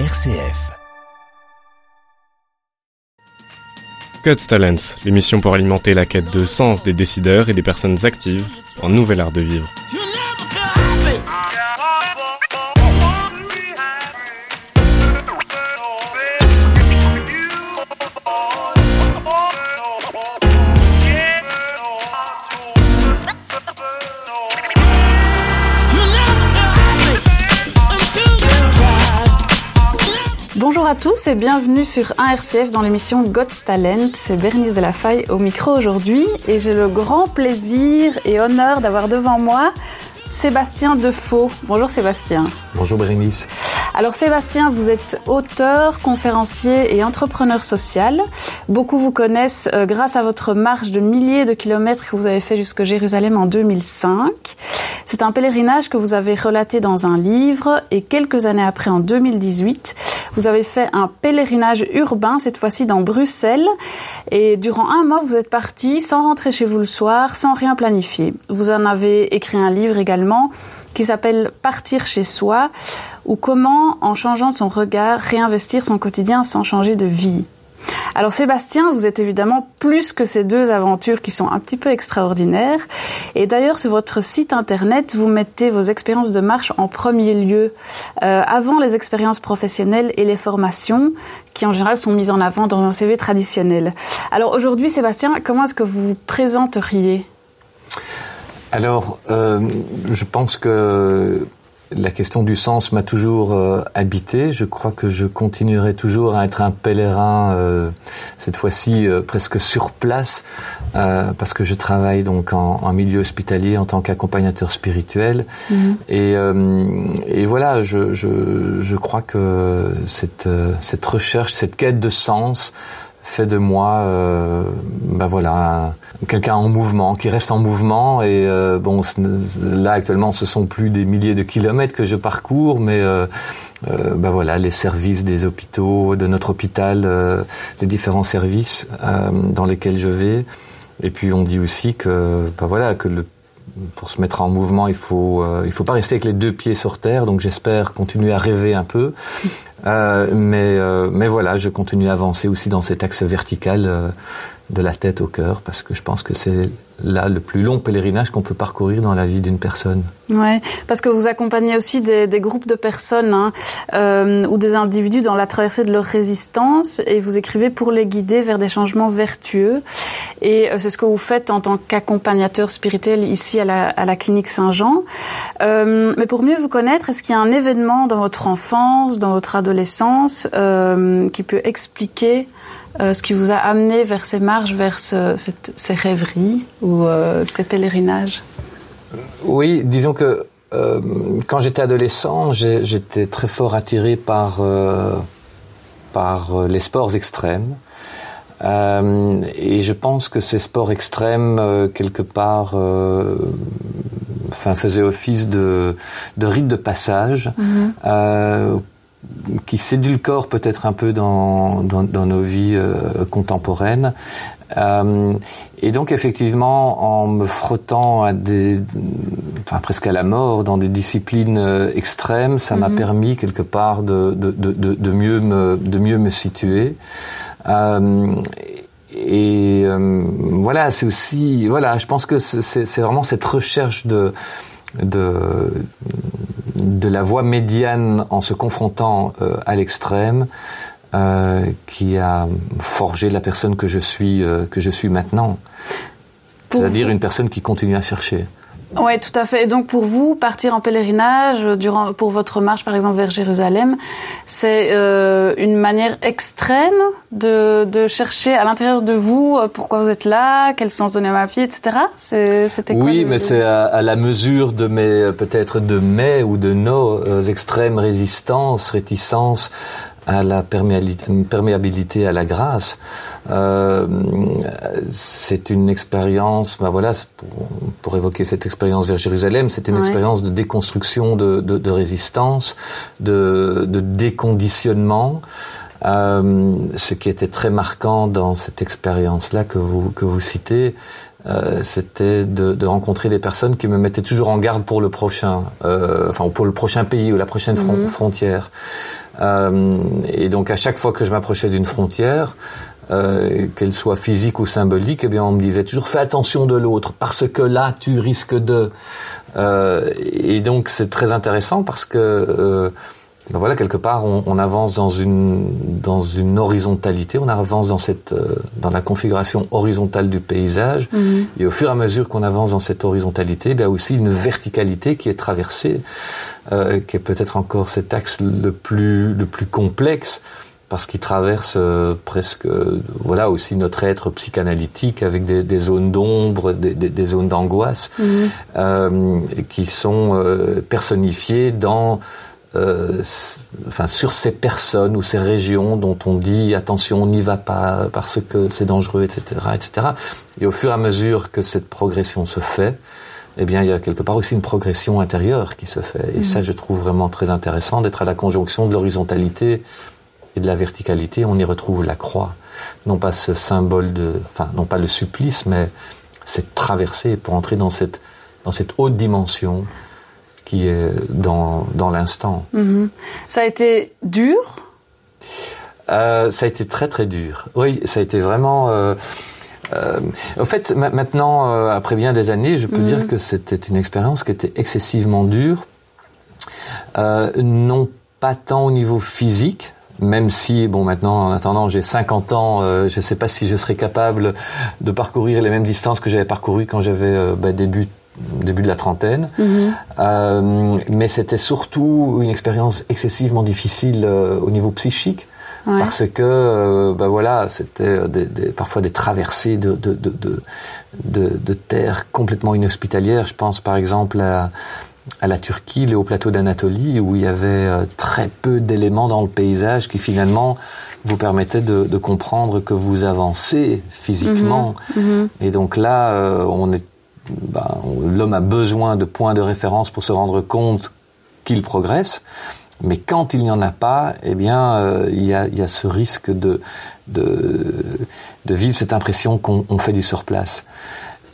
RCF. God's Talents, l'émission pour alimenter la quête de sens des décideurs et des personnes actives en nouvel art de vivre. Bonjour à tous et bienvenue sur 1RCF dans l'émission God's Talent. C'est Bernice Delafaye au micro aujourd'hui et j'ai le grand plaisir et honneur d'avoir devant moi Sébastien Defaux. Bonjour Sébastien. Bonjour Bérénice. Alors Sébastien, vous êtes auteur, conférencier et entrepreneur social. Beaucoup vous connaissent euh, grâce à votre marche de milliers de kilomètres que vous avez fait jusque Jérusalem en 2005. C'est un pèlerinage que vous avez relaté dans un livre et quelques années après, en 2018, vous avez fait un pèlerinage urbain, cette fois-ci dans Bruxelles. Et durant un mois, vous êtes parti sans rentrer chez vous le soir, sans rien planifier. Vous en avez écrit un livre également qui s'appelle Partir chez soi, ou comment, en changeant son regard, réinvestir son quotidien sans changer de vie. Alors Sébastien, vous êtes évidemment plus que ces deux aventures qui sont un petit peu extraordinaires. Et d'ailleurs, sur votre site internet, vous mettez vos expériences de marche en premier lieu, euh, avant les expériences professionnelles et les formations, qui en général sont mises en avant dans un CV traditionnel. Alors aujourd'hui, Sébastien, comment est-ce que vous vous présenteriez? Alors, euh, je pense que la question du sens m'a toujours euh, habité. Je crois que je continuerai toujours à être un pèlerin, euh, cette fois-ci euh, presque sur place, parce que je travaille donc en, milieu hospitalier en tant qu'accompagnateur spirituel. Mhm. Et, et, voilà, je, je, je, crois que cette, cette recherche, cette quête de sens, fait de moi, euh, ben voilà, quelqu'un en mouvement, qui reste en mouvement. Et euh, bon, là actuellement, ce sont plus des milliers de kilomètres que je parcours, mais euh, euh ben voilà, les services des hôpitaux, de notre hôpital, euh, les différents services dans lesquels je vais. Et puis on dit aussi que, ben voilà, que le pour se mettre en mouvement, il faut euh, il faut pas rester avec les deux pieds sur terre. Donc j'espère continuer à rêver un peu, euh, mais euh, mais voilà, je continue à avancer aussi dans cet axe vertical euh, de la tête au cœur parce que je pense que c'est là le plus long pèlerinage qu'on peut parcourir dans la vie d'une personne. Ouais, parce que vous accompagnez aussi des, groupes de personnes hein, euh, ou des individus dans la traversée de leur résistance et vous écrivez pour les guider vers des changements vertueux. Et euh, c'est ce que vous faites en tant qu'accompagnateur spirituel ici à la, clinique Saint-Jean. Euh, mais pour mieux vous connaître, est-ce qu'il y a un événement dans votre enfance, dans votre adolescence, qui peut expliquer ce qui vous a amené vers ces marches, vers ce, cette, ces rêveries ou euh, ces pèlerinages Oui, disons que euh, quand j'étais adolescent, j'étais très fort attiré par, euh, par les sports extrêmes. Euh, et je pense que ces sports extrêmes, euh, quelque part, euh, enfin, faisaient office de, de rite de passage, mm-hmm qui sédulcore peut-être un peu dans, dans, dans nos vies euh, contemporaines. Euh, et donc effectivement, en me frottant à des, enfin presque à la mort dans des disciplines euh, extrêmes, ça m'a mm -hmm. permis quelque part de, de, de, de, mieux me, de mieux me situer. Et voilà, c'est aussi, voilà, je pense que c'est vraiment cette recherche de de, de la voie médiane en se confrontant euh, à l'extrême euh, qui a forgé la personne que je suis, euh, que je suis maintenant. C'est-à-dire une personne qui continue à chercher. Oui, tout à fait. Et donc pour vous, partir en pèlerinage durant, pour votre marche, par exemple, vers Jérusalem, c'est euh, une manière extrême de, de chercher à l'intérieur de vous euh, pourquoi vous êtes là, quel sens donner à ma vie, etc. C'était Oui, mais c'est à, à, la mesure de mes, peut-être de mes ou de nos euh, extrêmes résistances, réticences à la perméabilité à la grâce. Euh, c'est une expérience, ben voilà, pour, pour, évoquer cette expérience vers Jérusalem, c'est une ouais. expérience de déconstruction de, de, de résistance, de, de déconditionnement. Euh, ce qui était très marquant dans cette expérience-là que vous, que vous citez, euh, c'était de, rencontrer des personnes qui me mettaient toujours en garde pour le prochain, euh, enfin pour le prochain pays ou la prochaine mhm. frontière. Euh, et donc à chaque fois que je m'approchais d'une frontière, qu'elle soit physique ou symbolique, eh bien on me disait toujours fais attention de l'autre parce que là tu risques de. et donc c'est très intéressant parce que ben voilà, quelque part, on, on, avance dans une dans une horizontalité, on avance dans cette euh, dans la configuration horizontale du paysage, mhm. et au fur et à mesure qu'on avance dans cette horizontalité, il y a aussi une verticalité qui est traversée, euh, qui est peut-être encore cet axe le plus le plus complexe parce qu'il traverse euh, presque voilà aussi notre être psychanalytique avec des, des zones d'ombre, des, des, des, zones d'angoisse mhm. euh, qui sont euh, personnifiées dans euh, enfin, sur ces personnes ou ces régions dont on dit attention, on n'y va pas parce que c'est dangereux, etc., etc. Et au fur et à mesure que cette progression se fait, eh bien, il y a quelque part aussi une progression intérieure qui se fait. Et ça, mhm. je trouve vraiment très intéressant d'être à la conjonction de l'horizontalité et de la verticalité. On y retrouve la croix, non pas ce symbole de, enfin, non pas le supplice, mais cette traversée pour entrer dans cette dans cette haute dimension qui est dans, dans l'instant. Mhm. Ça a été dur? Euh, Ça a été très très dur. Oui, ça a été vraiment... Euh, euh, en fait, maintenant, euh, après bien des années, je peux mhm. dire que c'était une expérience qui était excessivement dure. Euh, non pas tant au niveau physique, même si, bon, maintenant, en attendant, j'ai 50 ans, euh, je ne sais pas si je serais capable de parcourir les mêmes distances que j'avais parcourues quand j'avais bah, début début de la trentaine. Mhm. Euh, mais c'était surtout une expérience excessivement difficile euh, au niveau psychique. Parce que, euh, ben voilà, c'était des, des, parfois des traversées de, de, de, de, de terres complètement inhospitalières. Je pense par exemple à, à la Turquie, les hauts plateaux d'Anatolie, où il y avait euh, très peu d'éléments dans le paysage qui finalement vous permettaient de, de comprendre que vous avancez physiquement. Mhm. Mhm. Et donc là, euh, on est ben, l'homme a besoin de points de référence pour se rendre compte qu'il progresse. Mais quand il n'y en a pas, eh bien, euh, il, y a, il, y a, ce risque de, de, de vivre cette impression qu'on fait du surplace.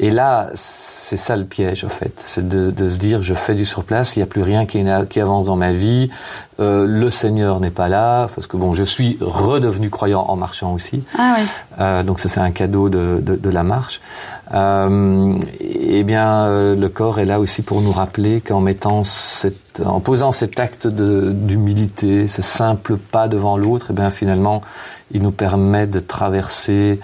Et là, c'est ça le piège, en fait. C'est de, de, se dire, je fais du surplace, il n'y a plus rien qui, qui, avance dans ma vie, euh, le Seigneur n'est pas là, parce que bon, je suis redevenu croyant en marchant aussi. Ah oui. Euh, donc ça, c'est un cadeau de, de, de la marche. Euh, eh bien, euh, le corps est là aussi pour nous rappeler qu'en mettant cette, en posant cet acte d'humilité, ce simple pas devant l'autre, eh bien, finalement, il nous permet de traverser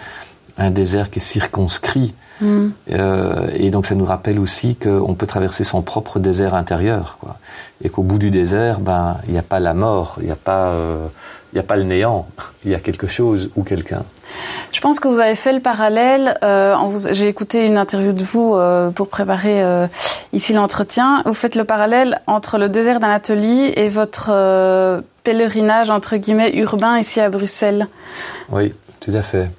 un désert qui est circonscrit Mm. Euh, et donc ça nous rappelle aussi qu'on peut traverser son propre désert intérieur, quoi. Et qu'au bout du désert, ben il n'y a pas la mort, il n'y a pas, euh, a pas le néant, il y a quelque chose ou quelqu'un. Je pense que vous avez fait le parallèle. Euh, J'ai écouté une interview de vous euh, pour préparer ici l'entretien. Vous faites le parallèle entre le désert d'Anatolie et votre pèlerinage entre guillemets urbain ici à Bruxelles. Oui, tout à fait.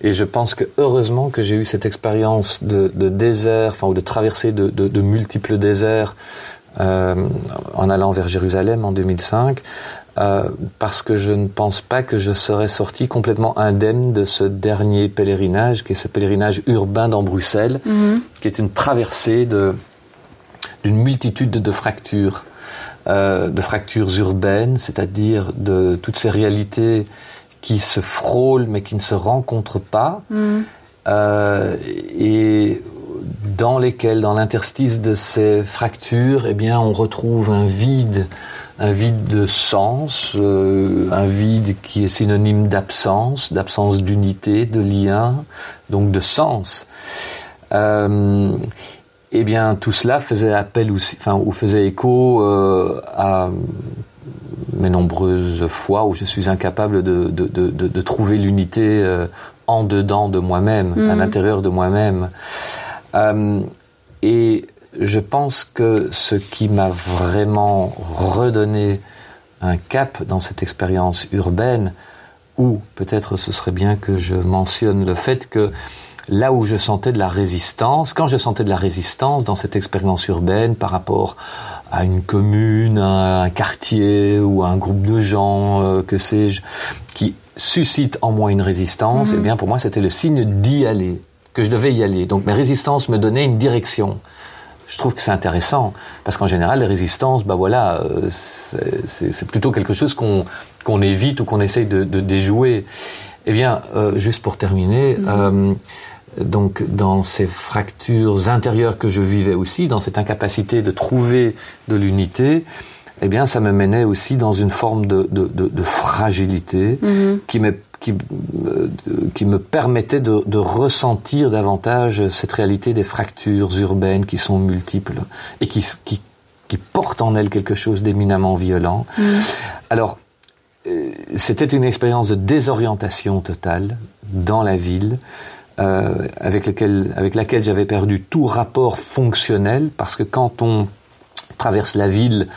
Et je pense que heureusement que j'ai eu cette expérience de, de, désert, enfin ou de traversée de, de, de multiples déserts euh, en allant vers Jérusalem en 2005, euh, parce que je ne pense pas que je serais sorti complètement indemne de ce dernier pèlerinage, qui est ce pèlerinage urbain dans Bruxelles, mm-hmm. qui est une traversée de d'une multitude de fractures, euh, de fractures urbaines, c'est-à-dire de toutes ces réalités qui se frôlent mais qui ne se rencontrent pas, mm. euh, et dans lesquels, dans l'interstice de ces fractures, eh bien, on retrouve un vide, un vide de sens, euh, un vide qui est synonyme d'absence, d'absence d'unité, de lien, donc de sens. Euh, eh bien, tout cela faisait appel aussi, enfin, ou faisait écho euh, à mes nombreuses fois où je suis incapable de, de, de, de trouver l'unité euh, en dedans de moi-même, à mm. l'intérieur de moi-même. Euh, et je pense que ce qui m'a vraiment redonné un cap dans cette expérience urbaine, ou peut-être ce serait bien que je mentionne le fait que là où je sentais de la résistance, quand je sentais de la résistance dans cette expérience urbaine par rapport à une commune, à un quartier ou à un groupe de gens, euh, que sais-je, qui suscite en moi une résistance, eh bien pour moi c'était le signe d'y aller. que je devais y aller. Donc mes résistances me donnaient une direction. Je trouve que c'est intéressant parce qu'en général, les résistances, bah voilà, euh, c'est plutôt quelque chose qu'on qu'on évite ou qu'on essaye de, de, déjouer. Eh bien, euh, juste pour terminer, mhm. euh, donc dans ces fractures intérieures que je vivais aussi, dans cette incapacité de trouver de l'unité, eh bien, ça me menait aussi dans une forme de, de, de fragilité mhm. qui me qui, euh, qui me permettait de, de, ressentir davantage cette réalité des fractures urbaines qui sont multiples et qui, qui, qui portent en elles quelque chose d'éminemment violent. Mhm. Alors, euh, c'était une expérience de désorientation totale dans la ville, euh, avec, laquelle j'avais perdu tout rapport fonctionnel, parce que quand on traverse la ville,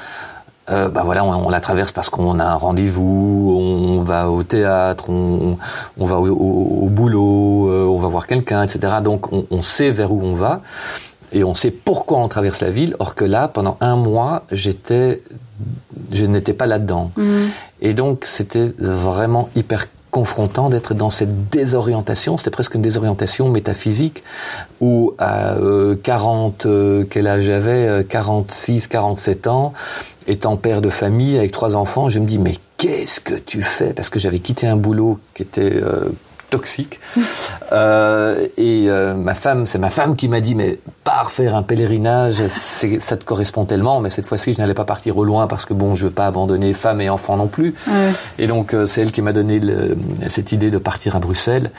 euh, bah voilà, on, la traverse parce qu'on a un rendez-vous, on, va au théâtre, on, on va au, boulot, euh, on va voir quelqu'un, etc. Donc on, on, sait vers où on va et on sait pourquoi on traverse la ville. Or que là, pendant un mois, j'étais, je n'étais pas là-dedans. Mmh. Et donc c'était vraiment hyper confrontant d'être dans cette désorientation, c'était presque une désorientation métaphysique, où à 40, euh, euh, quel âge j'avais, 46, 47 ans, étant père de famille avec trois enfants, je me dis mais qu'est-ce que tu fais? Parce que j'avais quitté un boulot qui était euh, toxique. Euh, et euh, ma femme, c'est ma femme qui m'a dit, mais pars faire un pèlerinage, ça te correspond tellement, mais cette fois-ci, je n'allais pas partir au loin parce que bon, je veux pas abandonner femme et enfant non plus. Et donc, euh, c'est elle qui m'a donné le, cette idée de partir à Bruxelles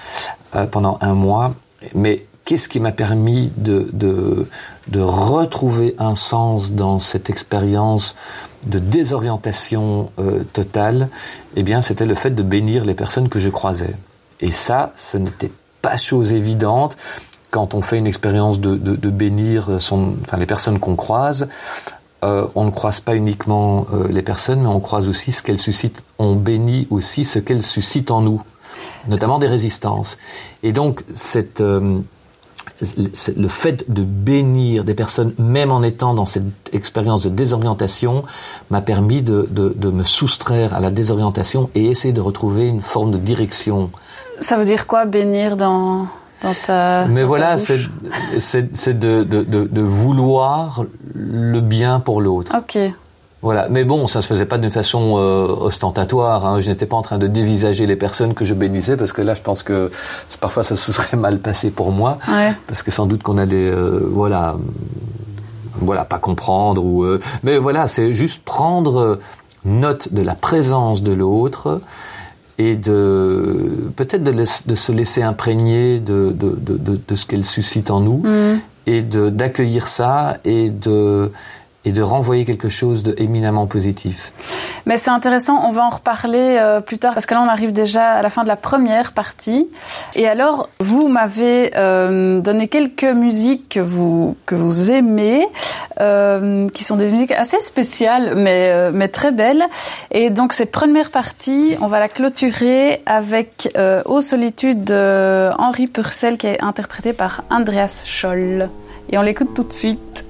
pendant un mois. Mais qu'est-ce qui m'a permis de, de, de, retrouver un sens dans cette expérience de désorientation totale? Eh bien, c'était le fait de bénir les personnes que je croisais. Et ça, ce n'était pas chose évidente quand on fait une expérience de, bénir son, enfin, les personnes qu'on croise. Euh, on ne croise pas uniquement euh, les personnes, mais on croise aussi ce qu'elles suscitent. On bénit aussi ce qu'elles suscitent en nous, notamment des résistances. Et donc, cette, euh, le fait de bénir des personnes, même en étant dans cette expérience de désorientation, m'a permis de, de, me soustraire à la désorientation et essayer de retrouver une forme de direction ça veut dire quoi bénir dans, dans ta. Mais voilà, c'est de, de, de, vouloir le bien pour l'autre. Ok. Voilà, mais bon, ça se faisait pas d'une façon euh, ostentatoire. Hein. Je n'étais pas en train de dévisager les personnes que je bénissais, parce que là, je pense que parfois ça se serait mal passé pour moi, parce que sans doute qu'on allait, euh, voilà, voilà, pas comprendre ou. Euh, mais voilà, c'est juste prendre note de la présence de l'autre et de peut-être de, de, se laisser imprégner de, de, de ce qu'elle suscite en nous mm. et d'accueillir ça et de et de renvoyer quelque chose de éminemment positif. Mais c'est intéressant, on va en reparler euh, plus tard parce que là on arrive déjà à la fin de la première partie. Et alors vous m'avez euh, donné quelques musiques que vous que vous aimez, euh, qui sont des musiques assez spéciales mais mais très belles. Et donc cette première partie, on va la clôturer avec Aux solitudes de Henri Purcell qui est interprété par Andreas Scholl. Et on l'écoute tout de suite.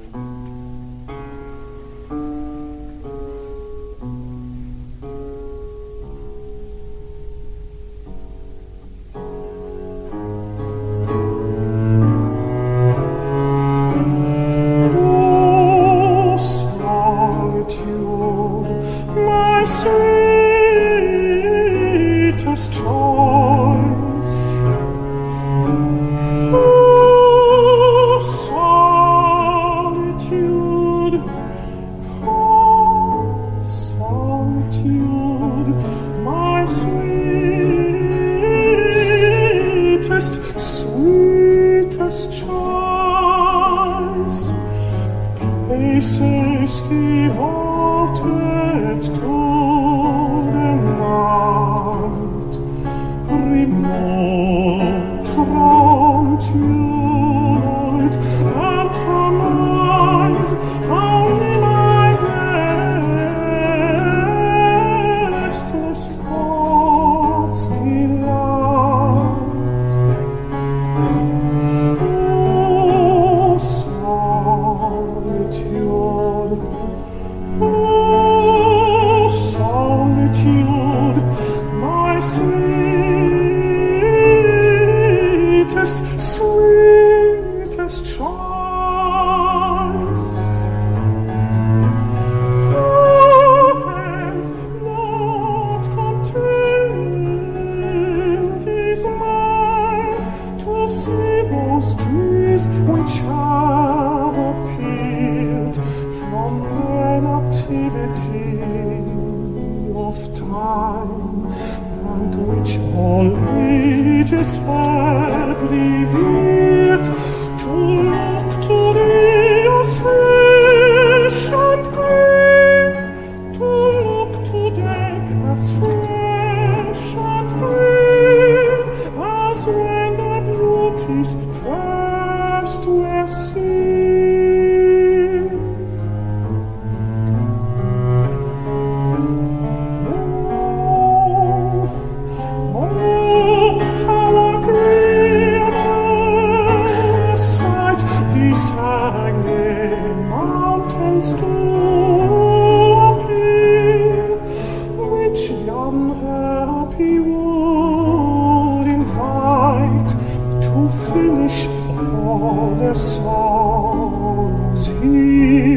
all their songs he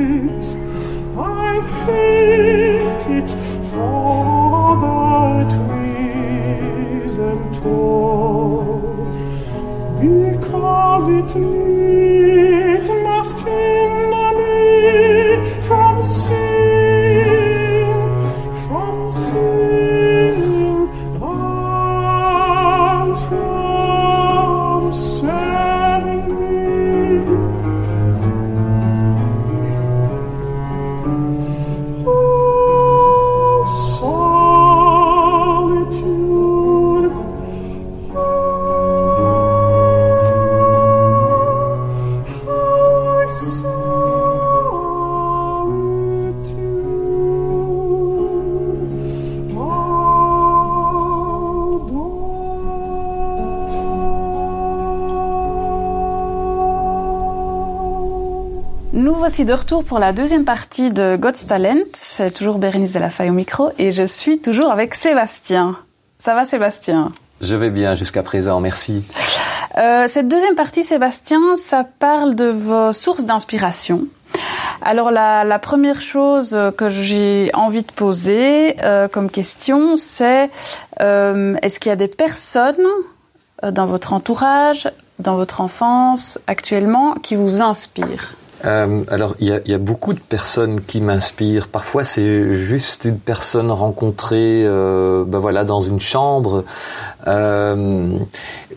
voici de retour pour la deuxième partie de God's Talent. C'est toujours Bérénice de la Faille au micro et je suis toujours avec Sébastien. Ça va Sébastien? Je vais bien jusqu'à présent, merci. Euh, Cette deuxième partie, Sébastien, ça parle de vos sources d'inspiration. Alors la, la première chose que j'ai envie de poser euh, comme question, c'est euh, est-ce qu'il y a des personnes dans votre entourage, dans votre enfance actuellement, qui vous inspirent? Euh, alors, il y a, y a beaucoup de personnes qui m'inspirent. Parfois, c'est juste une personne rencontrée, euh, ben voilà, dans une chambre. Euh,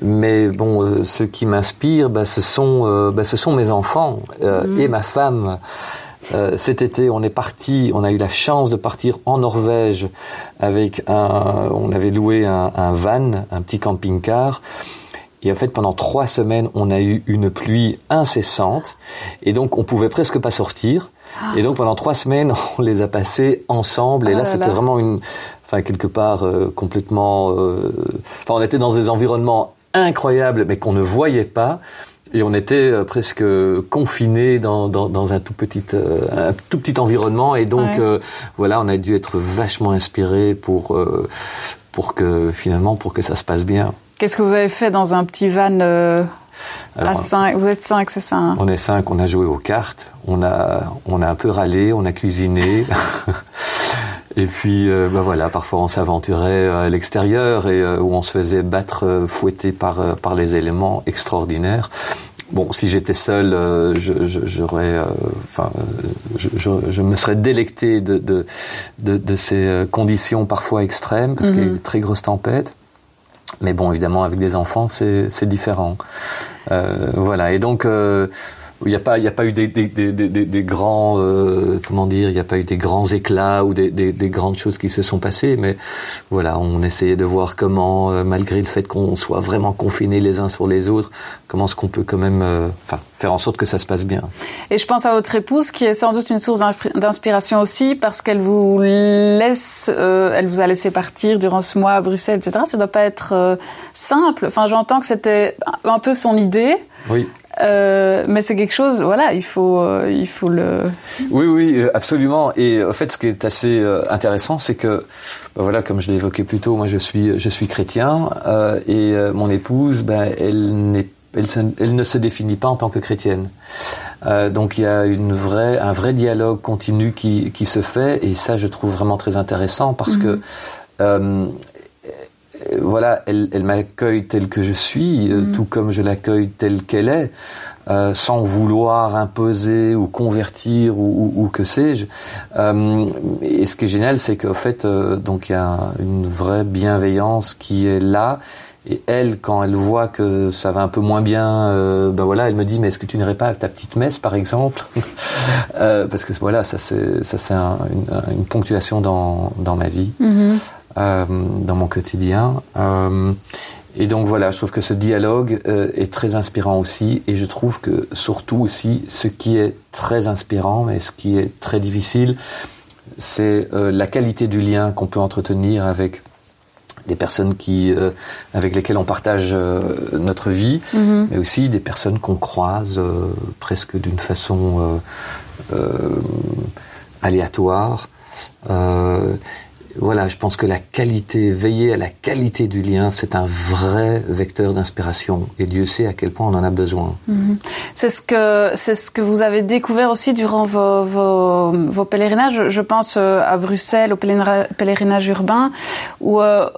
mais bon, euh, ceux qui m'inspirent, ben, ce sont, euh, ben, ce sont mes enfants euh, et ma femme. Euh, cet été, on est parti, on a eu la chance de partir en Norvège avec un, on avait loué un, un van, un petit camping-car. Et en fait, pendant trois semaines, on a eu une pluie incessante. Et donc, on pouvait presque pas sortir. Et donc, pendant trois semaines, on les a passées ensemble. Et Ah là, là c'était vraiment une, enfin, quelque part, euh, complètement, euh, enfin, on était dans des environnements incroyables, mais qu'on ne voyait pas. Et on était euh, presque confinés dans, dans, dans un tout petit euh, un tout petit environnement et donc Ouais. euh, voilà on a dû être vachement inspiré pour euh, pour que finalement pour que ça se passe bien. Qu'est-ce que vous avez fait dans un petit van euh, à Alors, 5 Vous êtes 5, c'est ça hein? On est cinq, on a joué aux cartes, on a, on a un peu râlé, on a cuisiné. et puis, euh, bah voilà, parfois on s'aventurait à l'extérieur et euh, où on se faisait battre, euh, fouetter par, euh, par les éléments extraordinaires. Bon, si j'étais seul, euh, je- je- j'aurais, enfin, euh, je, je- me serais délecté de, de, de, de ces conditions parfois extrêmes parce qu'il y a eu de très grosses tempêtes. Mais bon, évidemment, avec des enfants, c'est différent. Euh, voilà. Et donc, euh, il n'y a pas, il y a pas eu des, des, des, des, grands, euh, comment dire, il n'y a pas eu des grands éclats ou des, des, des grandes choses qui se sont passées. Mais voilà, on essayait de voir comment, euh, malgré le fait qu'on soit vraiment confinés les uns sur les autres, comment est-ce qu'on peut quand même, euh, enfin, faire en sorte que ça se passe bien. Et je pense à votre épouse qui est sans doute une source d'inspir- d'inspiration aussi parce qu'elle vous laisse, elle vous a laissé partir durant ce mois à Bruxelles, etc. Ça doit pas être simple. Enfin, j'entends que c'était un peu son idée, Oui. Euh, mais c'est quelque chose. Voilà, il faut, euh, il faut le. Oui, oui, euh, absolument. Et en fait, ce qui est assez intéressant, c'est que, ben voilà, comme je l'ai évoqué plus tôt, moi je suis, je suis chrétien euh, et euh, mon épouse, ben, elle, n'est, elle, elle ne se définit pas en tant que chrétienne. Euh, donc il y a une vraie, un vrai dialogue continu qui, qui se fait et ça, je trouve vraiment très intéressant parce que euh, euh, voilà, elle, elle m'accueille tel que je suis, euh, tout comme je l'accueille telle qu'elle est, euh, sans vouloir imposer ou convertir ou, ou- ou que sais-je. Euh, et ce qui est génial, c'est qu'en fait, euh, donc il y a une vraie bienveillance qui est là. Et elle, quand elle voit que ça va un peu moins bien, euh, ben voilà, elle me dit mais est-ce que tu n'irais pas à ta petite messe par exemple? Euh, Parce que voilà, ça c'est ça c'est un- une, une ponctuation dans dans ma vie euh, dans mon quotidien. Euh, et donc voilà, je trouve que ce dialogue euh, est très inspirant aussi, et je trouve que surtout aussi, ce qui est très inspirant, mais ce qui est très difficile, c'est la qualité du lien qu'on peut entretenir avec des personnes qui, euh, avec lesquelles on partage euh, notre vie, mais aussi des personnes qu'on croise euh, presque d'une façon aléatoire. Voilà, je pense que la qualité, veiller à la qualité du lien, c'est un vrai vecteur d'inspiration. Et Dieu sait à quel point on en a besoin. C'est ce que ce que vous avez découvert aussi durant vos, vos, pèlerinages. Je- pense euh, à Bruxelles au pèlerina- pèlerinage urbain où euh,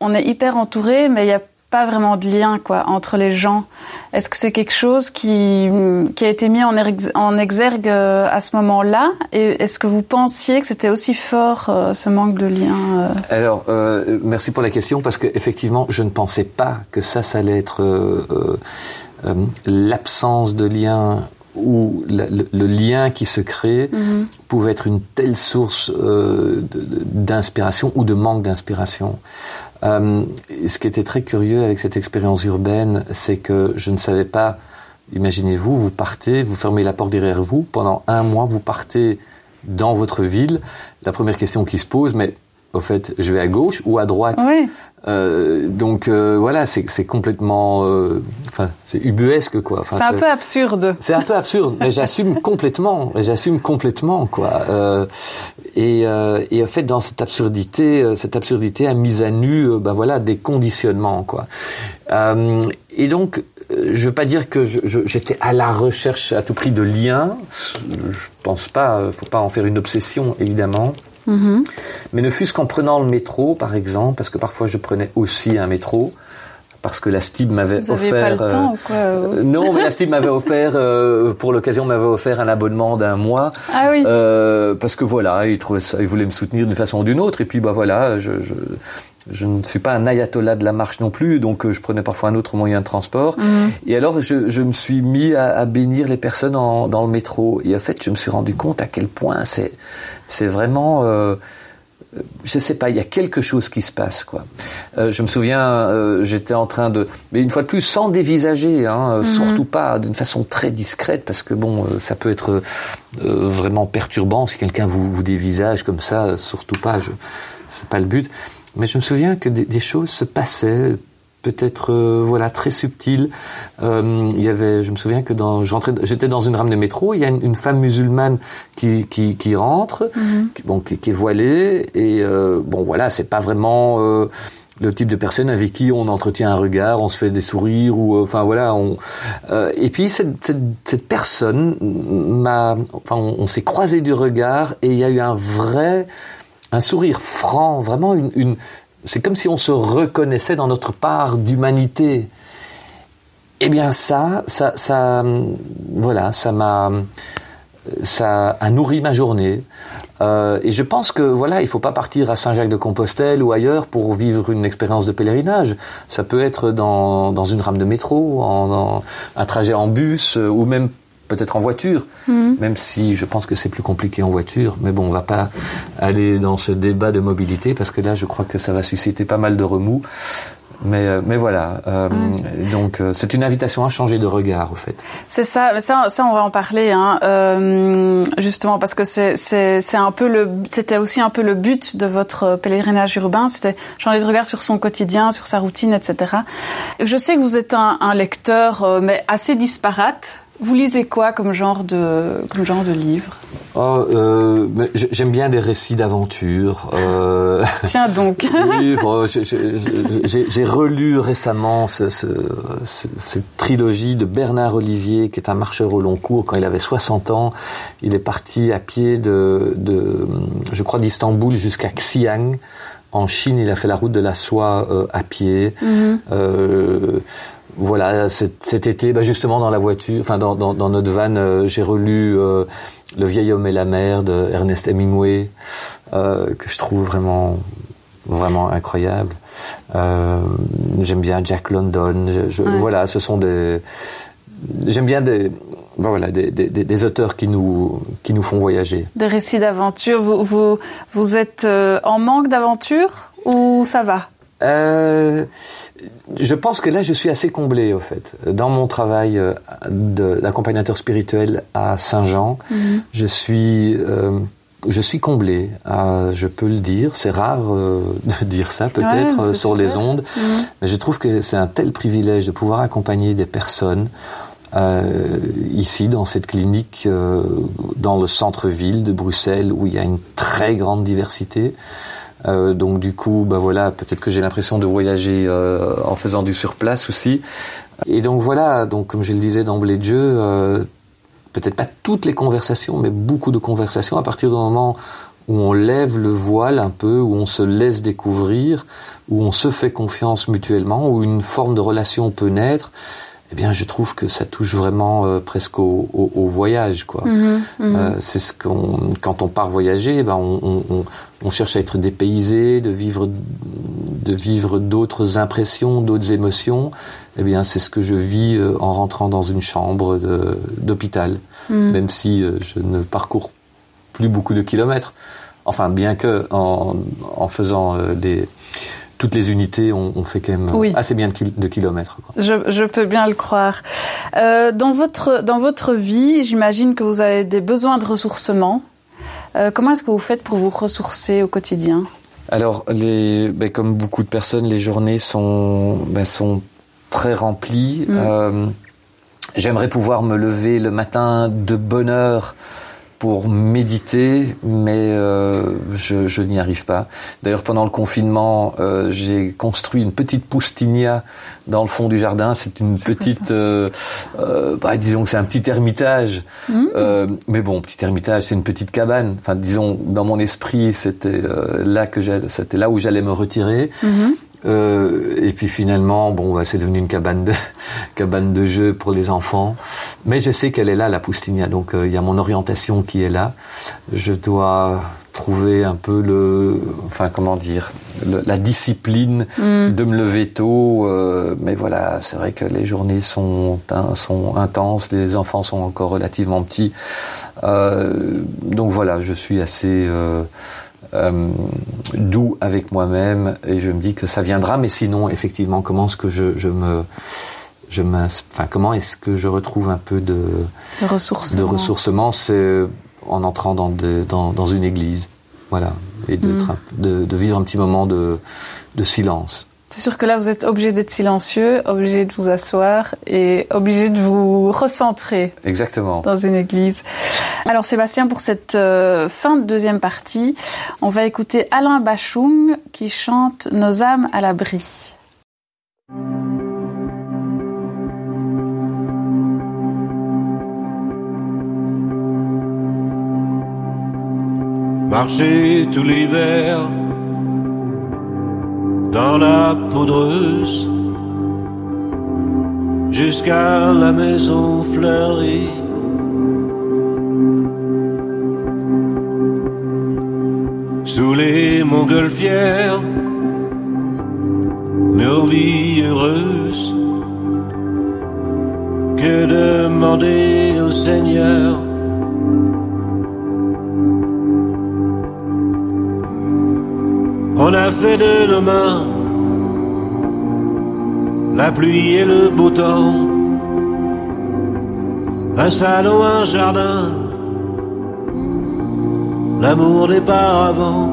on est hyper entouré, mais il n'y a pas vraiment de lien quoi entre les gens. Est-ce que c'est quelque chose qui qui a été mis en, erg- en exergue euh, à ce moment-là? Et est-ce que vous pensiez que c'était aussi fort euh, ce manque de lien euh? Alors, euh, merci pour la question parce que effectivement, je ne pensais pas que ça, ça allait être l'absence de lien ou la- le, le lien qui se crée pouvait être une telle source euh, d'inspiration ou de manque d'inspiration. Euh, ce qui était très curieux avec cette expérience urbaine, c'est que je ne savais pas. Imaginez-vous, vous partez, vous fermez la porte derrière vous pendant un mois, vous partez dans votre ville. La première question qui se pose, mais au fait, je vais à gauche ou à droite Oui. Euh, Donc euh, voilà, c'est complètement, euh, enfin, c'est ubuesque quoi. C'est un peu absurde. c'est un peu absurde, mais j'assume complètement. J'assume complètement, quoi. Euh, et, euh, et en fait, dans cette absurdité, cette absurdité a mis à nu, ben voilà, des conditionnements, quoi. Euh, et donc, je veux pas dire que j'étais à la recherche à tout prix de liens. Je pense pas. Faut pas en faire une obsession, évidemment. Mais ne fût-ce qu'en prenant le métro, par exemple, parce que parfois je prenais aussi un métro, parce que la STIB m'avait Vous offert. pas le euh, temps ou quoi euh euh, non, mais la STIB m'avait offert, euh, pour l'occasion, m'avait offert un abonnement d'un mois. Ah oui. Euh, parce que voilà, il trouvait ça, il voulait me soutenir d'une façon ou d'une autre. Et puis, bah voilà, je, je, je ne suis pas un ayatollah de la marche non plus, donc euh, je prenais parfois un autre moyen de transport. Et alors, je, je me suis mis à, à bénir les personnes en, dans le métro. Et en fait, je me suis rendu compte à quel point c'est, c'est vraiment. Euh, je sais pas, il y a quelque chose qui se passe, quoi. Euh, je me souviens, euh, j'étais en train de, mais une fois de plus, sans dévisager, hein, euh, surtout pas d'une façon très discrète, parce que bon, euh, ça peut être euh, vraiment perturbant si quelqu'un vous, vous dévisage comme ça, surtout pas. Je, c'est pas le but. Mais je me souviens que des, des choses se passaient peut-être euh, voilà très subtile. Euh, il y avait, je me souviens que dans, j'étais dans une rame de métro, il y a une, une femme musulmane qui qui, qui rentre, qui, bon qui, qui est voilée et euh, bon voilà, c'est pas vraiment euh, le type de personne avec qui on entretient un regard, on se fait des sourires ou enfin voilà. On, et puis cette, cette, cette personne m'a, enfin on, on s'est croisé du regard et il y a eu un vrai, un sourire franc, vraiment une, une c'est comme si on se reconnaissait dans notre part d'humanité. Eh bien ça, ça, ça, voilà, ça m'a, ça a nourri ma journée. Euh, et je pense que voilà, il faut pas partir à Saint-Jacques-de-Compostelle ou ailleurs pour vivre une expérience de pèlerinage. Ça peut être dans, dans une rame de métro, en, dans un trajet en bus euh, ou même peut-être en voiture, même si je pense que c'est plus compliqué en voiture. Mais bon, on va pas aller dans ce débat de mobilité parce que là, je crois que ça va susciter pas mal de remous. Mais, euh, mais voilà, euh, donc euh, c'est une invitation à changer de regard, au fait. C'est ça, ça, ça, on va en parler, hein, euh, justement, parce que c'est, c'est, c'est un peu le, c'était aussi un peu le but de votre pèlerinage urbain, c'était changer de regard sur son quotidien, sur sa routine, etc. Je sais que vous êtes un, un lecteur, mais assez disparate. Vous lisez quoi comme genre de, comme genre de livre? Oh, euh, j'aime bien des récits d'aventure. Euh, Tiens donc. bon, j'ai- relu récemment ce, ce- ce- cette trilogie de Bernard Olivier, qui est un marcheur au long cours. Quand il avait 60 ans, il est parti à pied de, de je crois, d'Istanbul jusqu'à Xi'an. En Chine, il a fait la route de la soie euh, à pied. Euh, voilà, cet, cet été, bah, justement dans la voiture, enfin dans, dans, dans notre van, euh, j'ai relu euh, Le vieil homme et la mer de Ernest Hemingway, euh, que je trouve vraiment vraiment incroyable. J'aime bien Jack London. Je, je- Ouais. Voilà, ce sont des. J'aime bien des. ben voilà, des, des, des- des auteurs qui nous qui nous font voyager. Des récits d'aventure. Vous, vous, vous êtes en manque d'aventure ou ça va? Euh, je pense que là, je suis assez comblé, au fait. Dans mon travail euh, d'accompagnateur spirituel à Saint-Jean, je suis, euh, je suis comblé. Euh, je peux le dire. C'est rare euh, de dire ça, peut-être, euh, sur les ondes. Mais je trouve que c'est un tel privilège de pouvoir accompagner des personnes ici dans cette clinique dans le centre-ville de Bruxelles où il y a une très grande diversité. Euh, donc du coup, bah voilà, peut-être que j'ai l'impression de voyager euh, en faisant du surplace aussi. Et donc voilà, donc comme je le disais d'emblée de jeu, euh, peut-être pas toutes les conversations, mais beaucoup de conversations à partir du moment où on lève le voile un peu, où on se laisse découvrir, où on se fait confiance mutuellement, où une forme de relation peut naître. Eh bien, je trouve que ça touche vraiment euh, presque au, au, au voyage, quoi. Euh, c'est ce qu'on, quand on part voyager, ben on, on, on, cherche à être dépaysé, de vivre, de vivre d'autres impressions, d'autres émotions. Eh bien, c'est ce que je vis euh, en rentrant dans une chambre d'hôpital, même si euh, je ne parcours plus beaucoup de kilomètres. Enfin, bien que en, en faisant euh, des, toutes les unités, on, on fait quand même Oui. assez bien de, kil- de kilomètres. quoi. Je, je peux bien le croire. Euh, dans, votre, dans votre vie, j'imagine que vous avez des besoins de ressourcement. Euh, comment est-ce que vous faites pour vous ressourcer au quotidien Alors, les, ben, comme beaucoup de personnes, les journées sont, ben, sont très remplies. Euh, J'aimerais pouvoir me lever le matin de bonne heure pour méditer, mais euh, je, je n'y arrive pas. D'ailleurs, pendant le confinement, euh, j'ai construit une petite poustinia dans le fond du jardin. C'est une petite, euh, euh, bah, disons que c'est un petit ermitage. Euh, mais bon, petit ermitage, c'est une petite cabane. Enfin, disons, dans mon esprit, c'était là que c'était là où j'allais me retirer. Euh, et puis finalement, bon, bah, c'est devenu une cabane de cabane de jeu pour les enfants. Mais je sais qu'elle est là, la Poustinia. Donc euh, il y a mon orientation qui est là. Je dois trouver un peu le, enfin comment dire, le- la discipline de me lever tôt. euh, mais voilà, c'est vrai que les journées sont sont intenses. Les enfants sont encore relativement petits. Euh, donc voilà, je suis assez euh, euh, doux avec moi-même et je me dis que ça viendra. Mais sinon, effectivement, comment est-ce que je, je me je enfin, comment est-ce que je retrouve un peu de, De ressourcement. de ressourcement C'est en entrant dans, dans, dans une église, voilà, et de, de, de vivre un petit moment de, de silence. C'est sûr que là, vous êtes obligé d'être silencieux, obligé de vous asseoir et obligé de vous recentrer Exactement. dans une église. Alors Sébastien, pour cette euh, fin de deuxième partie, on va écouter Alain Bachung qui chante Nos âmes à l'abri. Marcher tout l'hiver dans la poudreuse jusqu'à la maison fleurie. Sous les montgolfières, nos vies heureuses, que demander au Seigneur? On a fait de nos mains la pluie et le beau temps, un salon, un jardin, l'amour des paravents,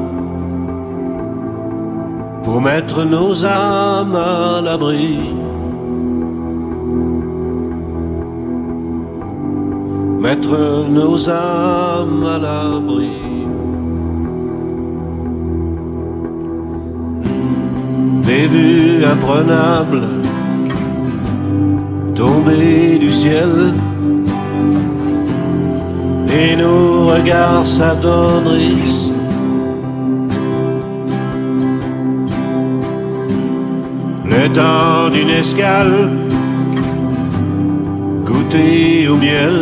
pour mettre nos âmes à l'abri. Mettre nos âmes à l'abri. Des vues imprenables tomber du ciel et nos regards s'attendrissent. Le temps d'une escale, goûter au miel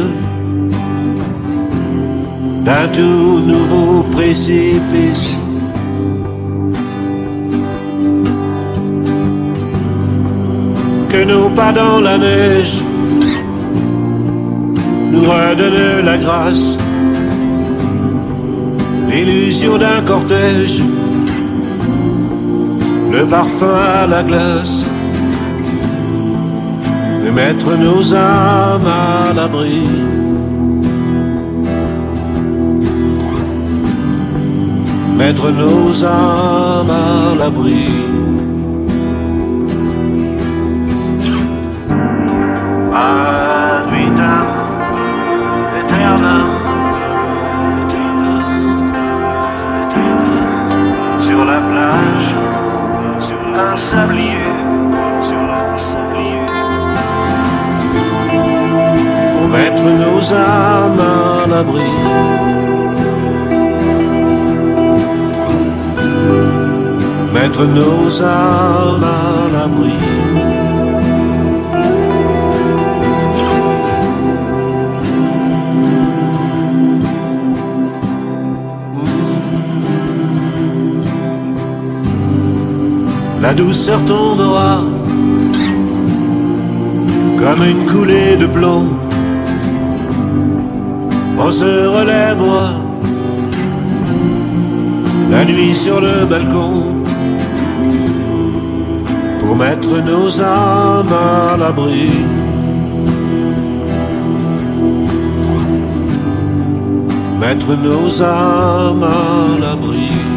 d'un tout nouveau précipice. Que nos pas dans la neige nous redonnent la grâce, l'illusion d'un cortège, le parfum à la glace, de mettre nos âmes à l'abri. Mettre nos âmes à l'abri. Ad vitam aeternam, aeternam, sur la plage, sur un sablier, sur un sablier, pour mettre nos âmes à l'abri. Mettre nos âmes à l'abri. La douceur tombera comme une coulée de plomb. On se relèvera la nuit sur le balcon pour mettre nos âmes à l'abri. Mettre nos âmes à l'abri.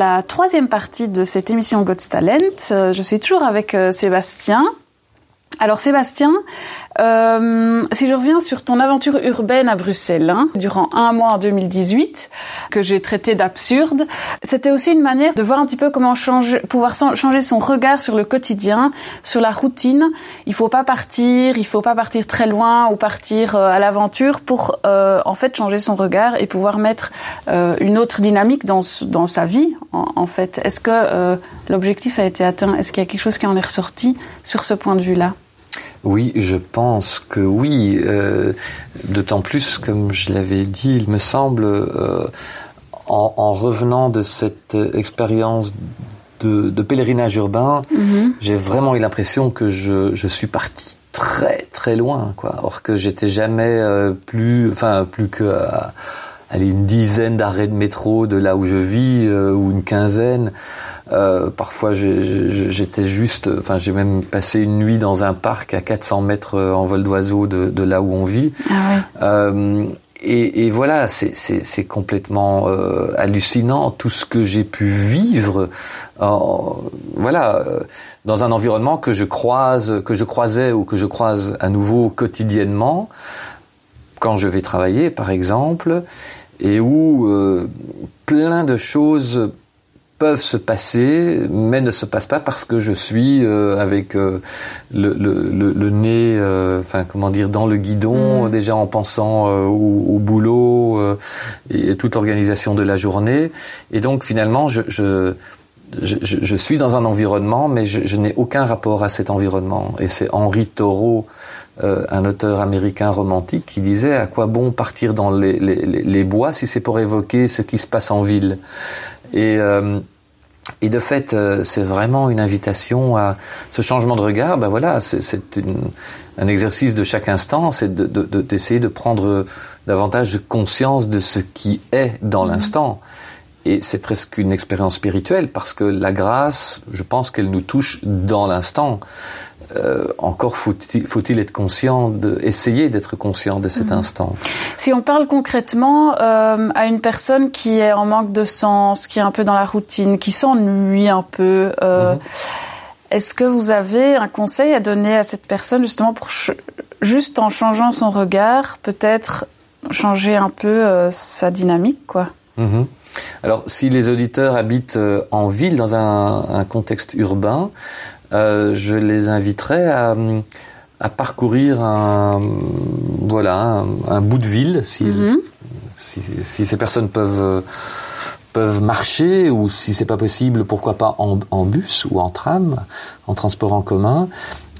La troisième partie de cette émission God's Talent. Euh, Je suis toujours avec euh, Sébastien. Alors Sébastien, Euh, si je reviens sur ton aventure urbaine à Bruxelles, hein, durant un mois en 2018, que j'ai traité d'absurde, c'était aussi une manière de voir un petit peu comment changer, pouvoir changer son regard sur le quotidien, sur la routine. Il faut pas partir, il faut pas partir très loin ou partir euh, à l'aventure pour euh, en fait changer son regard et pouvoir mettre euh, une autre dynamique dans, dans sa vie. En, fait, est-ce que l'objectif a été atteint? Est-ce qu'il y a quelque chose qui en est ressorti sur ce point de vue-là? Oui, je pense que oui. D'autant plus, comme je l'avais dit, il me semble, en, en revenant de cette euh, expérience de, de pèlerinage urbain, j'ai vraiment eu l'impression que je, je suis parti très très loin, quoi. Or que j'étais jamais euh, plus, enfin plus que à, allez, une dizaine d'arrêts de métro de là où je vis euh, ou une quinzaine. Euh, parfois, j'étais juste, enfin, j'ai même passé une nuit dans un parc à 400 mètres euh, en vol d'oiseau de, de là où on vit. Ah ouais. Et, et voilà, c'est complètement euh, hallucinant tout ce que j'ai pu vivre, en- voilà, euh, dans un environnement que je croise, que je croisais ou que je croise à nouveau quotidiennement quand je vais travailler, par exemple, et où euh, plein de choses peuvent se passer, mais ne se passent pas parce que je suis euh, avec euh, le, le, le, le nez, euh, enfin comment dire, dans le guidon, Mm. déjà en pensant euh, au, au boulot euh, et toute l'organisation de la journée. Et donc finalement, je, je je, je, je suis dans un environnement, mais je, je n'ai aucun rapport à cet environnement. Et c'est Henri Thoreau, euh, un auteur américain romantique, qui disait à quoi bon partir dans les, les- les bois si c'est pour évoquer ce qui se passe en ville? Et, euh, et de fait, euh, c'est vraiment une invitation à ce changement de regard. Ben voilà, c'est un exercice de chaque instant, c'est d'essayer de, de, de prendre davantage conscience de ce qui est dans l'instant. Et c'est presque une expérience spirituelle parce que la grâce, je pense qu'elle nous touche dans l'instant. Euh, encore faut-il être conscient, de, essayer d'être conscient de cet instant. Si on parle concrètement euh, à une personne qui est en manque de sens, qui est un peu dans la routine, qui s'ennuie un peu, euh, Mhm. est-ce que vous avez un conseil à donner à cette personne justement pour juste en changeant son regard, peut-être changer un peu sa dynamique, quoi? Mhm. Alors, si les auditeurs habitent en ville, dans un, un contexte urbain, euh, je les inviterais à, à parcourir un, voilà, un, un bout de ville, si, Mhm. si, si ces personnes peuvent, peuvent marcher ou si c'est pas possible, pourquoi pas en, en bus ou en tram, en transport en commun,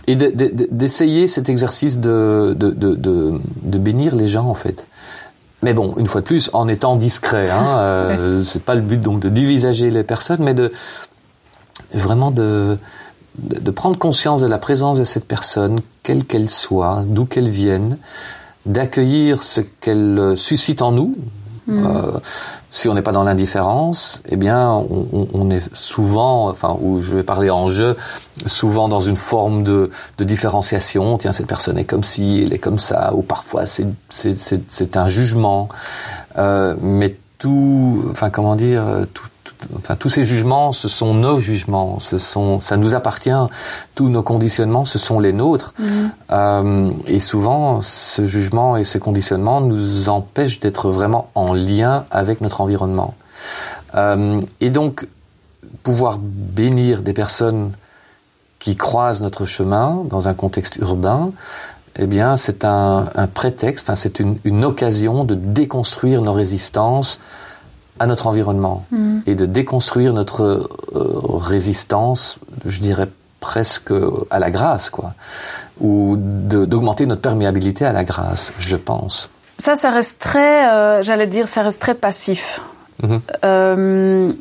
et de- de- de- d'essayer cet exercice de, de, de, de, de bénir les gens en fait. Mais bon, une fois de plus, en étant discret, hein, euh, c'est pas le but donc de divisager les personnes, mais de vraiment de, de prendre conscience de la présence de cette personne, quelle qu'elle soit, d'où qu'elle vienne, d'accueillir ce qu'elle euh, suscite en nous. Euh, si on n'est pas dans l'indifférence, eh bien, on, est souvent, enfin, ou je vais parler en jeu, souvent dans une forme de, de différenciation. Tiens, cette personne est comme ci, elle est comme ça, ou parfois c'est un jugement. Euh, mais tout, enfin, comment dire, tout- enfin, tous ces jugements, ce sont nos jugements, ce sont, ça nous appartient. Tous nos conditionnements, ce sont les nôtres. Euh, et souvent, ce jugement et ce conditionnement nous empêchent d'être vraiment en lien avec notre environnement. Euh, et donc, pouvoir bénir des personnes qui croisent notre chemin dans un contexte urbain, eh bien, c'est un, un prétexte, hein, c'est une, une occasion de déconstruire nos résistances à notre environnement et de déconstruire notre euh, résistance, je dirais presque à la grâce, quoi, ou d'augmenter notre perméabilité à la grâce, je pense. Ça, ça reste très, euh, j'allais dire, ça reste très passif. Mhm. Euh,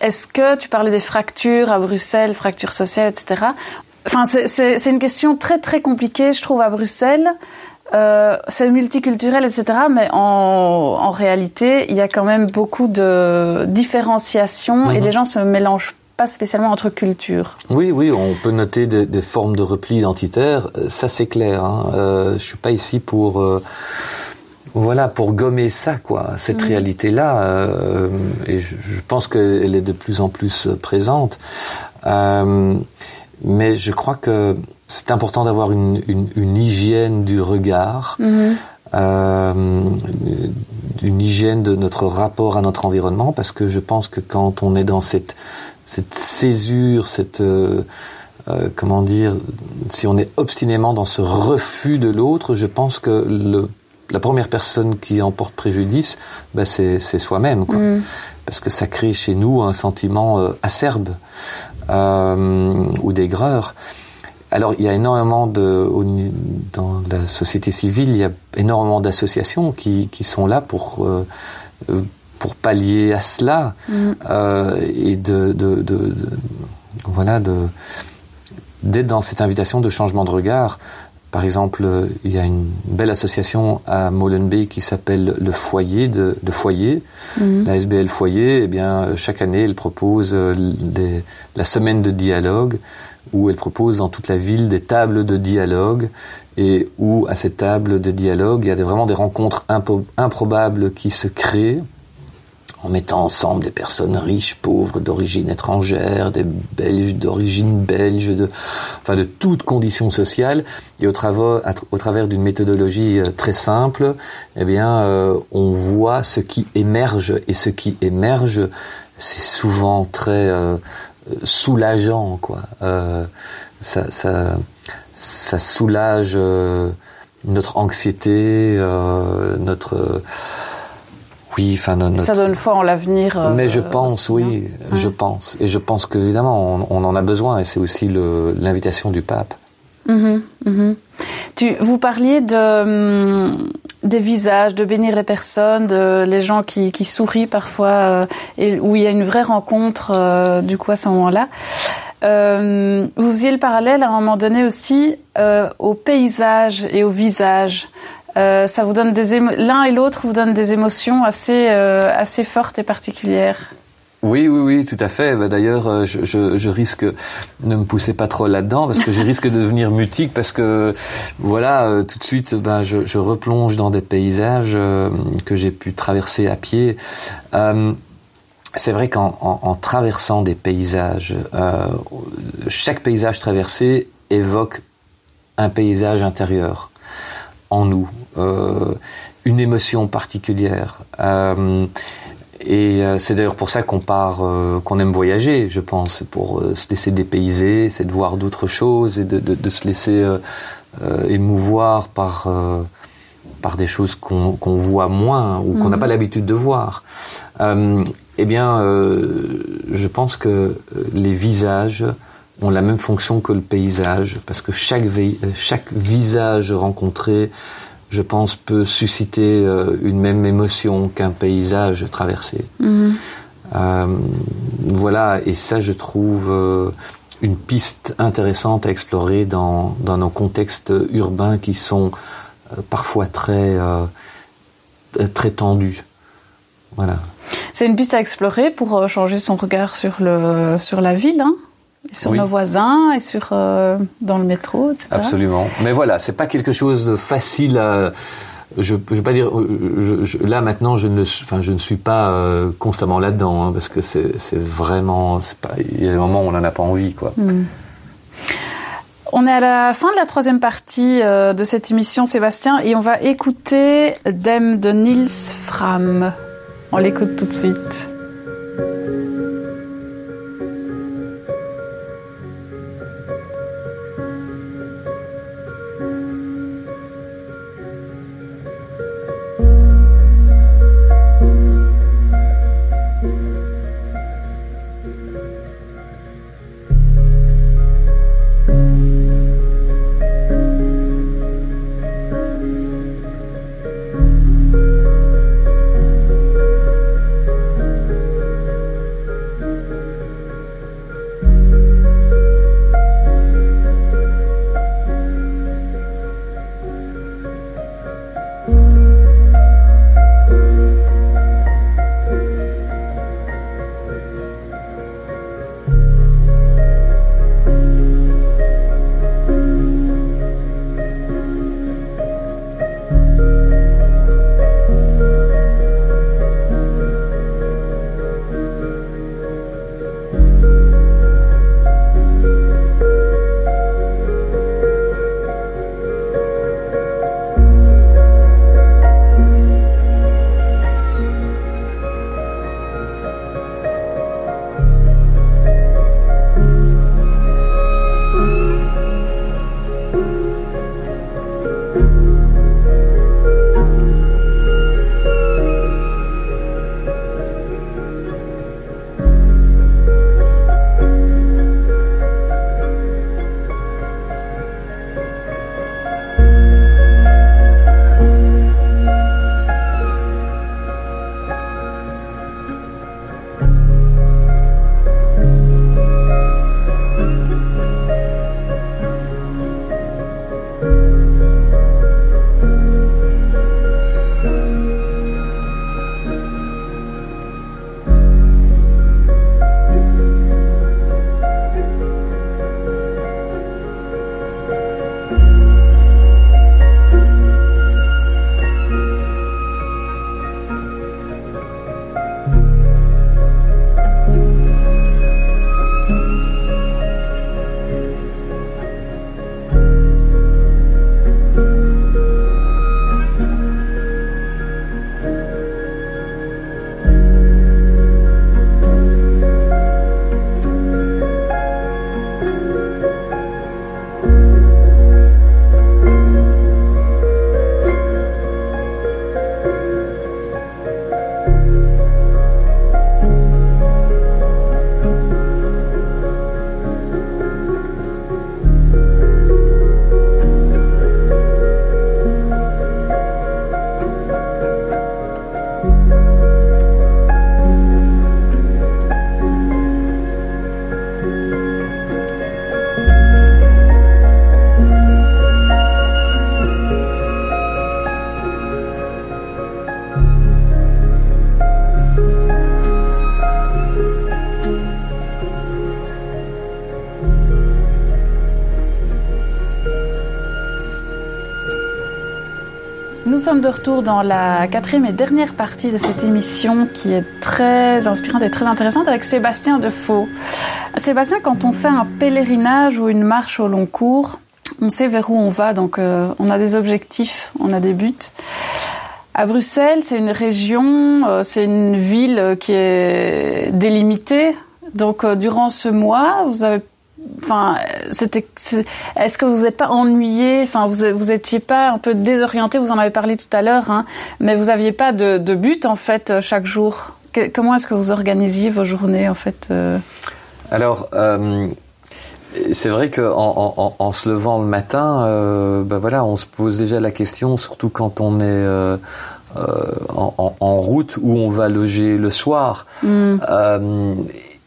Est-ce que tu parlais des fractures à Bruxelles, fractures sociales, etc. Enfin, c'est une question très très compliquée, je trouve, à Bruxelles. Euh, c'est multiculturel, etc. Mais en, en réalité, il y a quand même beaucoup de différenciation et Mhm. les gens se mélangent pas spécialement entre cultures. Oui, oui, on peut noter des, des formes de repli identitaire, euh, ça c'est clair. Hein. Euh, je suis pas ici pour, euh, voilà, pour gommer ça, quoi, cette réalité-là. euh, et je, je pense qu'elle est de plus en plus présente. Euh, mais je crois que c'est important d'avoir une, une, une hygiène du regard, Mhm. euh, une hygiène de notre rapport à notre environnement, parce que je pense que quand on est dans cette, cette césure, cette euh, euh, comment dire, si on est obstinément dans ce refus de l'autre, je pense que le, la première personne qui en porte préjudice, ben c'est c'est soi-même, quoi. Mhm. Parce que ça crée chez nous un sentiment euh, acerbe euh, ou d'aigreur. Alors, il y a énormément de, dans la société civile, il y a énormément d'associations qui, qui sont là pour, euh, euh, pour pallier à cela Mhm. euh, et de, de, de, de- voilà, de, d'être dans cette invitation de changement de regard. Par exemple, il y a une belle association à Molenbeek qui s'appelle le Foyer de, de Foyer. Mhm. La SBL Foyer, eh bien, chaque année, elle propose euh, des- la semaine de dialogue, où elle propose dans toute la ville des tables de dialogue, et où à ces tables de dialogue, il y a vraiment des rencontres improbables qui se créent, en mettant ensemble des personnes riches, pauvres, d'origine étrangère, des Belges d'origine belge, de, enfin de toutes conditions sociales, et au travers, d'une méthodologie euh, très simple, eh bien, euh, on voit ce qui émerge, et ce qui émerge, c'est souvent très euh, soulageant, quoi. Euh, ça, ça, ça soulage euh, notre anxiété, euh, notre oui, enfin no- notre, Ça donne foi en l'avenir. euh, mais je pense, oui, je pense. Et je pense qu'évidemment, on, on en a besoin, et c'est aussi l'invitation du pape. Mhm, mhm. Tu, vous parliez de, hum, des visages, de bénir les personnes, de les gens qui, qui sourient parfois, euh, et où il y a une vraie rencontre euh, du coup à ce moment-là. Euh, vous faisiez le parallèle à un moment donné aussi euh, au paysage et au visage. Euh, ça vous donne des l'un et l'autre vous donnent des émotions assez euh, assez fortes et particulières. Oui, oui, oui, tout à fait. Bah, D'ailleurs, euh, je, je, je risque, ne me poussez pas trop là-dedans, parce que je risque de devenir mutique, parce que, voilà, euh, tout de suite, ben, je, replonge dans des paysages euh, que j'ai pu traverser à pied. C'est vrai qu'en en, en traversant des paysages, chaque paysage traversé évoque un paysage intérieur en nous, une émotion particulière. Et euh, c'est d'ailleurs pour ça qu'on part, euh, qu'on aime voyager, je pense, pour euh, se laisser dépayser, c'est de voir d'autres choses et de, de, de se laisser émouvoir par euh, par des choses qu'on qu'on voit moins ou qu'on n'a pas l'habitude de voir. Euh, eh bien, euh, je pense que les visages ont la même fonction que le paysage, parce que chaque, chaque visage rencontré, je pense, peut susciter euh, une même émotion qu'un paysage traversé. Euh, voilà, et ça, je trouve euh, une piste intéressante à explorer dans, dans nos contextes urbains qui sont euh, parfois très, très tendus. Voilà. C'est une piste à explorer pour changer son regard sur le sur la ville, hein, sur Oui. nos voisins et sur euh, dans le métro, etc. Absolument. Mais voilà, c'est pas quelque chose de facile à. Je, je veux pas dire. je- je- là maintenant, je ne, suis- enfin, je ne suis pas euh, constamment là-dedans, hein, parce que c'est vraiment. Pas, il y a des moments où on n'en a pas envie, quoi. On est à la fin de la troisième partie euh, de cette émission, Sébastien, et on va écouter Dem de Niels Fram. On l'écoute tout de suite. De retour dans la quatrième et dernière partie de cette émission qui est très inspirante et très intéressante avec Sébastien Defaux. Sébastien, quand on fait un pèlerinage ou une marche au long cours, on sait vers où on va, donc euh, on a des objectifs, on a des buts. À Bruxelles, c'est une région, euh, c'est une ville qui est délimitée. Donc euh, durant ce mois, vous avez Enfin, c'était. Est-ce que vous n'êtes pas ennuyé? Enfin, vous vous étiez pas un peu désorienté? Vous en avez parlé tout à l'heure, hein, mais vous aviez pas de, de but en fait euh, chaque jour. Que- comment est-ce que vous organisiez vos journées en fait euh? Alors, euh, c'est vrai qu'en en, en, en se levant le matin, euh, ben voilà, on se pose déjà la question, surtout quand on est euh, euh, en, route où on va loger le soir. Euh,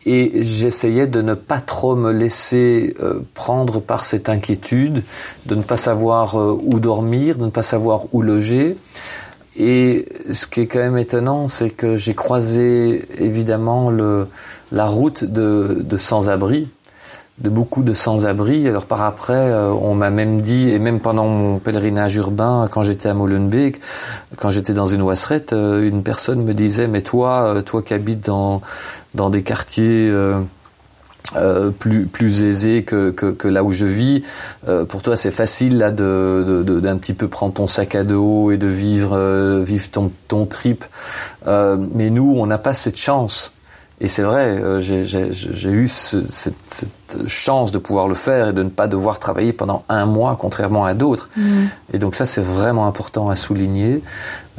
et j'essayais de ne pas trop me laisser euh, prendre par cette inquiétude, de ne pas savoir euh, où dormir, de ne pas savoir où loger. Et ce qui est quand même étonnant, c'est que j'ai croisé évidemment le, la route de, de sans-abri, de beaucoup de sans-abri. Alors par après, euh, on m'a même dit, et même pendant mon pèlerinage urbain, quand j'étais à Molenbeek, quand j'étais dans une wasserette, euh, une personne me disait, mais toi, euh, toi qui habites dans, dans des quartiers... plus plus aisés que, que, là où je vis. Pour toi, c'est facile là de d'un petit peu prendre ton sac à dos et de vivre euh, vivre ton ton trip. Mais nous, on n'a pas cette chance. Et c'est vrai, euh, j'ai- eu ce- cette, cette chance de pouvoir le faire et de ne pas devoir travailler pendant un mois, contrairement à d'autres. Et donc ça, c'est vraiment important à souligner.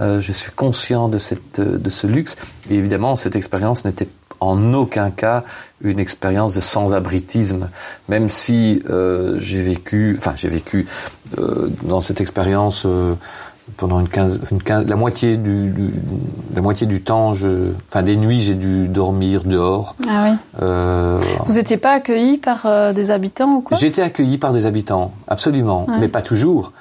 Euh, je suis conscient de, cette, de ce luxe. Et évidemment, cette expérience n'était en aucun cas une expérience de sans-abritisme, même si euh, j'ai vécu, enfin j'ai vécu euh, dans cette expérience euh, pendant une quinze, une quinze- la moitié du, du- la moitié du temps, je, enfin des nuits, j'ai dû dormir dehors. Ah oui. Euh, Vous n'étiez pas accueilli par euh, des habitants ou quoi? Été accueilli par des habitants, absolument, Ouais. mais pas toujours,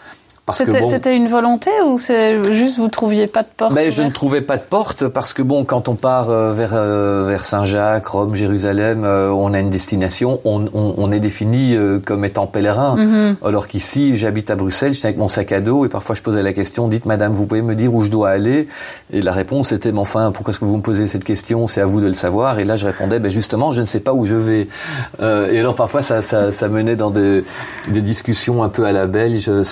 C'était bon. une volonté ou c'est juste vous trouviez pas de porte Mais je ne trouvais pas de porte parce que bon, quand on part euh, vers euh, vers Saint-Jacques, Rome, Jérusalem, euh, on a une destination, on, on, on est défini comme étant pèlerin. Mhm. Alors qu'ici, j'habite à Bruxelles, j'étais avec mon sac à dos et parfois je posais la question dites Madame, vous pouvez me dire où je dois aller? Et la réponse était mais enfin, pourquoi est-ce que vous me posez cette question? C'est à vous de le savoir. Et là, je répondais ben justement, je ne sais pas où je vais. Euh, et alors parfois, ça, ça, ça menait dans des, des discussions un peu à la belge, euh,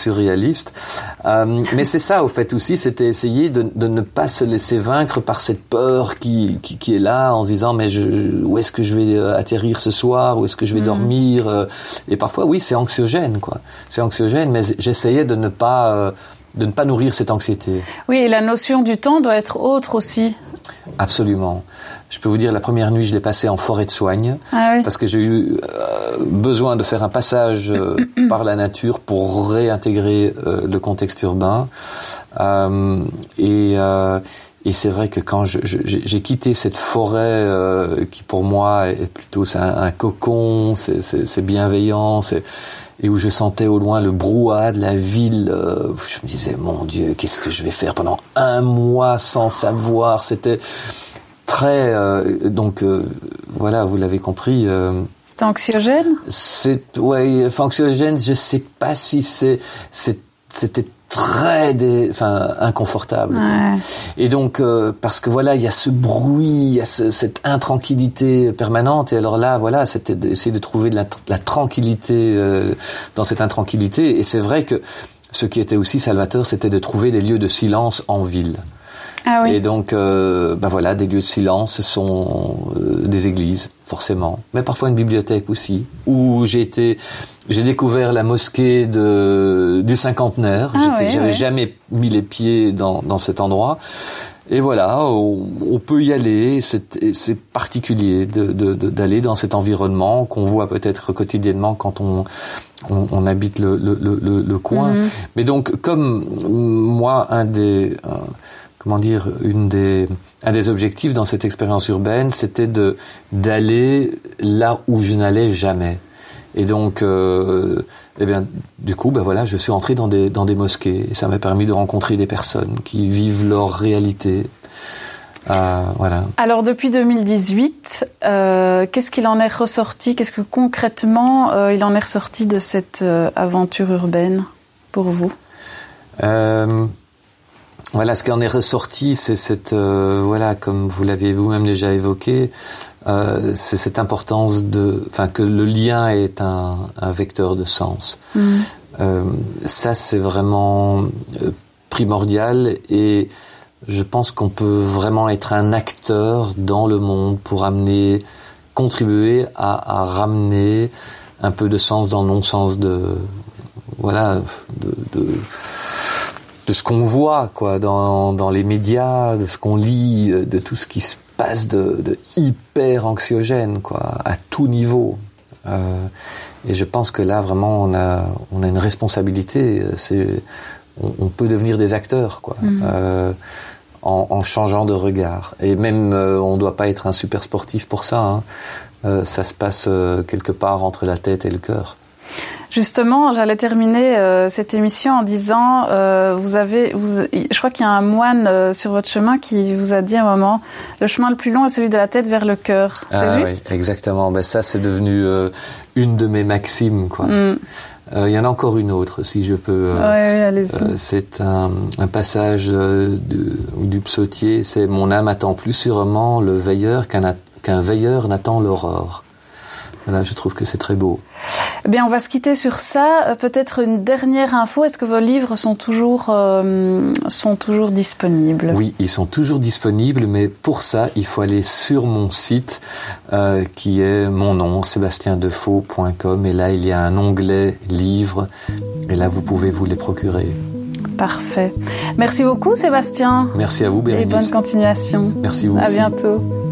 Euh, mais c'est ça, au fait aussi, c'était essayer de, de ne pas se laisser vaincre par cette peur qui, qui, qui est là, en se disant mais je, où est-ce que je vais euh, atterrir ce soir, où est-ce que je vais dormir? Euh, Et parfois, oui, c'est anxiogène, quoi. C'est anxiogène, mais j'essayais de ne pas euh, de ne pas nourrir cette anxiété. Oui, et la notion du temps doit être autre aussi. Absolument. Je peux vous dire, la première nuit, je l'ai passée en forêt de soigne. Ah oui. parce que j'ai eu euh, besoin de faire un passage euh, par la nature pour réintégrer euh, le contexte urbain. Euh, et euh, et c'est vrai que quand j'ai quitté cette forêt euh, qui pour moi est plutôt un, un cocon, c'est bienveillant, c'est et où je sentais au loin le brouhaha de la ville, euh, je me disais mon Dieu, qu'est-ce que je vais faire pendant un mois sans savoir C'était très euh, donc euh, voilà, vous l'avez compris. euh, C'était anxiogène? c'est ouais, enfin, anxiogène. Je sais pas si c'est c'est- c'était très dé- enfin inconfortable. Ouais. Et donc euh, parce que voilà, il y a ce bruit, il y a ce- cette intranquillité permanente. Et alors là, voilà, c'était d'essayer de trouver de la, tr- la tranquillité euh, dans cette intranquillité. Et c'est vrai que ce qui était aussi salvateur, c'était de trouver des lieux de silence en ville. Ah oui. Et donc, euh, ben voilà, des lieux de silence, ce sont euh, des églises, forcément, mais parfois une bibliothèque aussi, où j'ai été, j'ai découvert la mosquée de du cinquantenaire. Ah J'étais- J'avais jamais mis les pieds dans, dans cet endroit. Et voilà, on, on peut y aller. C'est c'est particulier de- de- de- d'aller dans cet environnement qu'on voit peut-être quotidiennement quand on, on, on habite le, le, le, le- coin. Mhm. Mais donc, comme mm, moi, un des, un- comment dire, une des, un des objectifs dans cette expérience urbaine, c'était de d'aller là où je n'allais jamais. Et donc, euh, eh bien, du coup, ben voilà, je suis entré dans des dans des mosquées. Et ça m'a permis de rencontrer des personnes qui vivent leur réalité. Euh, voilà. Alors depuis 2018, euh, qu'est-ce qu'il en est ressorti? Qu'est-ce que concrètement euh, il en est ressorti de cette aventure urbaine pour vous? Euh, voilà, ce qui en est ressorti, c'est cette, euh, voilà, comme vous l'aviez vous-même déjà évoqué, euh, c'est cette importance de, enfin, que le lien est un, un vecteur de sens. Euh, ça, c'est vraiment euh, primordial et je pense qu'on peut vraiment être un acteur dans le monde pour amener, contribuer à, à ramener un peu de sens dans le non-sens de, voilà, de, de de ce qu'on voit quoi dans, dans les médias, de ce qu'on lit, euh, de tout ce qui se passe de, de hyper anxiogène quoi à tout niveau. Euh, et je pense que là vraiment on a on a une responsabilité. C'est on, on peut devenir des acteurs quoi. Euh, en, en changeant de regard. Et même, euh, on ne doit pas être un super sportif pour ça. hein. Euh, ça se passe euh, quelque part entre la tête et le cœur. Justement, j'allais terminer euh, cette émission en disant, euh, vous avez, vous, je crois qu'il y a un moine euh, sur votre chemin qui vous a dit à un moment, le chemin le plus long est celui de la tête vers le cœur. C'est Ah oui, juste exactement. Ben ça, c'est devenu euh, une de mes maximes. Quoi. Mm. Il y en a encore une autre, si je peux. Ouais, euh, c'est un, un passage du, du psautier. C'est mon âme attend plus sûrement le veilleur qu'un veilleur n'attend l'aurore. Voilà, je trouve que c'est très beau. Eh bien, on va se quitter sur ça. Euh, Peut-être une dernière info. Est-ce que vos livres sont toujours, euh, sont toujours disponibles? Oui, ils sont toujours disponibles, mais pour ça, il faut aller sur mon site euh, qui est mon nom, sébastiendefault.com. Et là, il y a un onglet livres. Et là, vous pouvez vous les procurer. Parfait. Merci beaucoup, Sébastien. Merci à vous, Et bonne Bérénice. continuation. Merci vous À aussi. bientôt.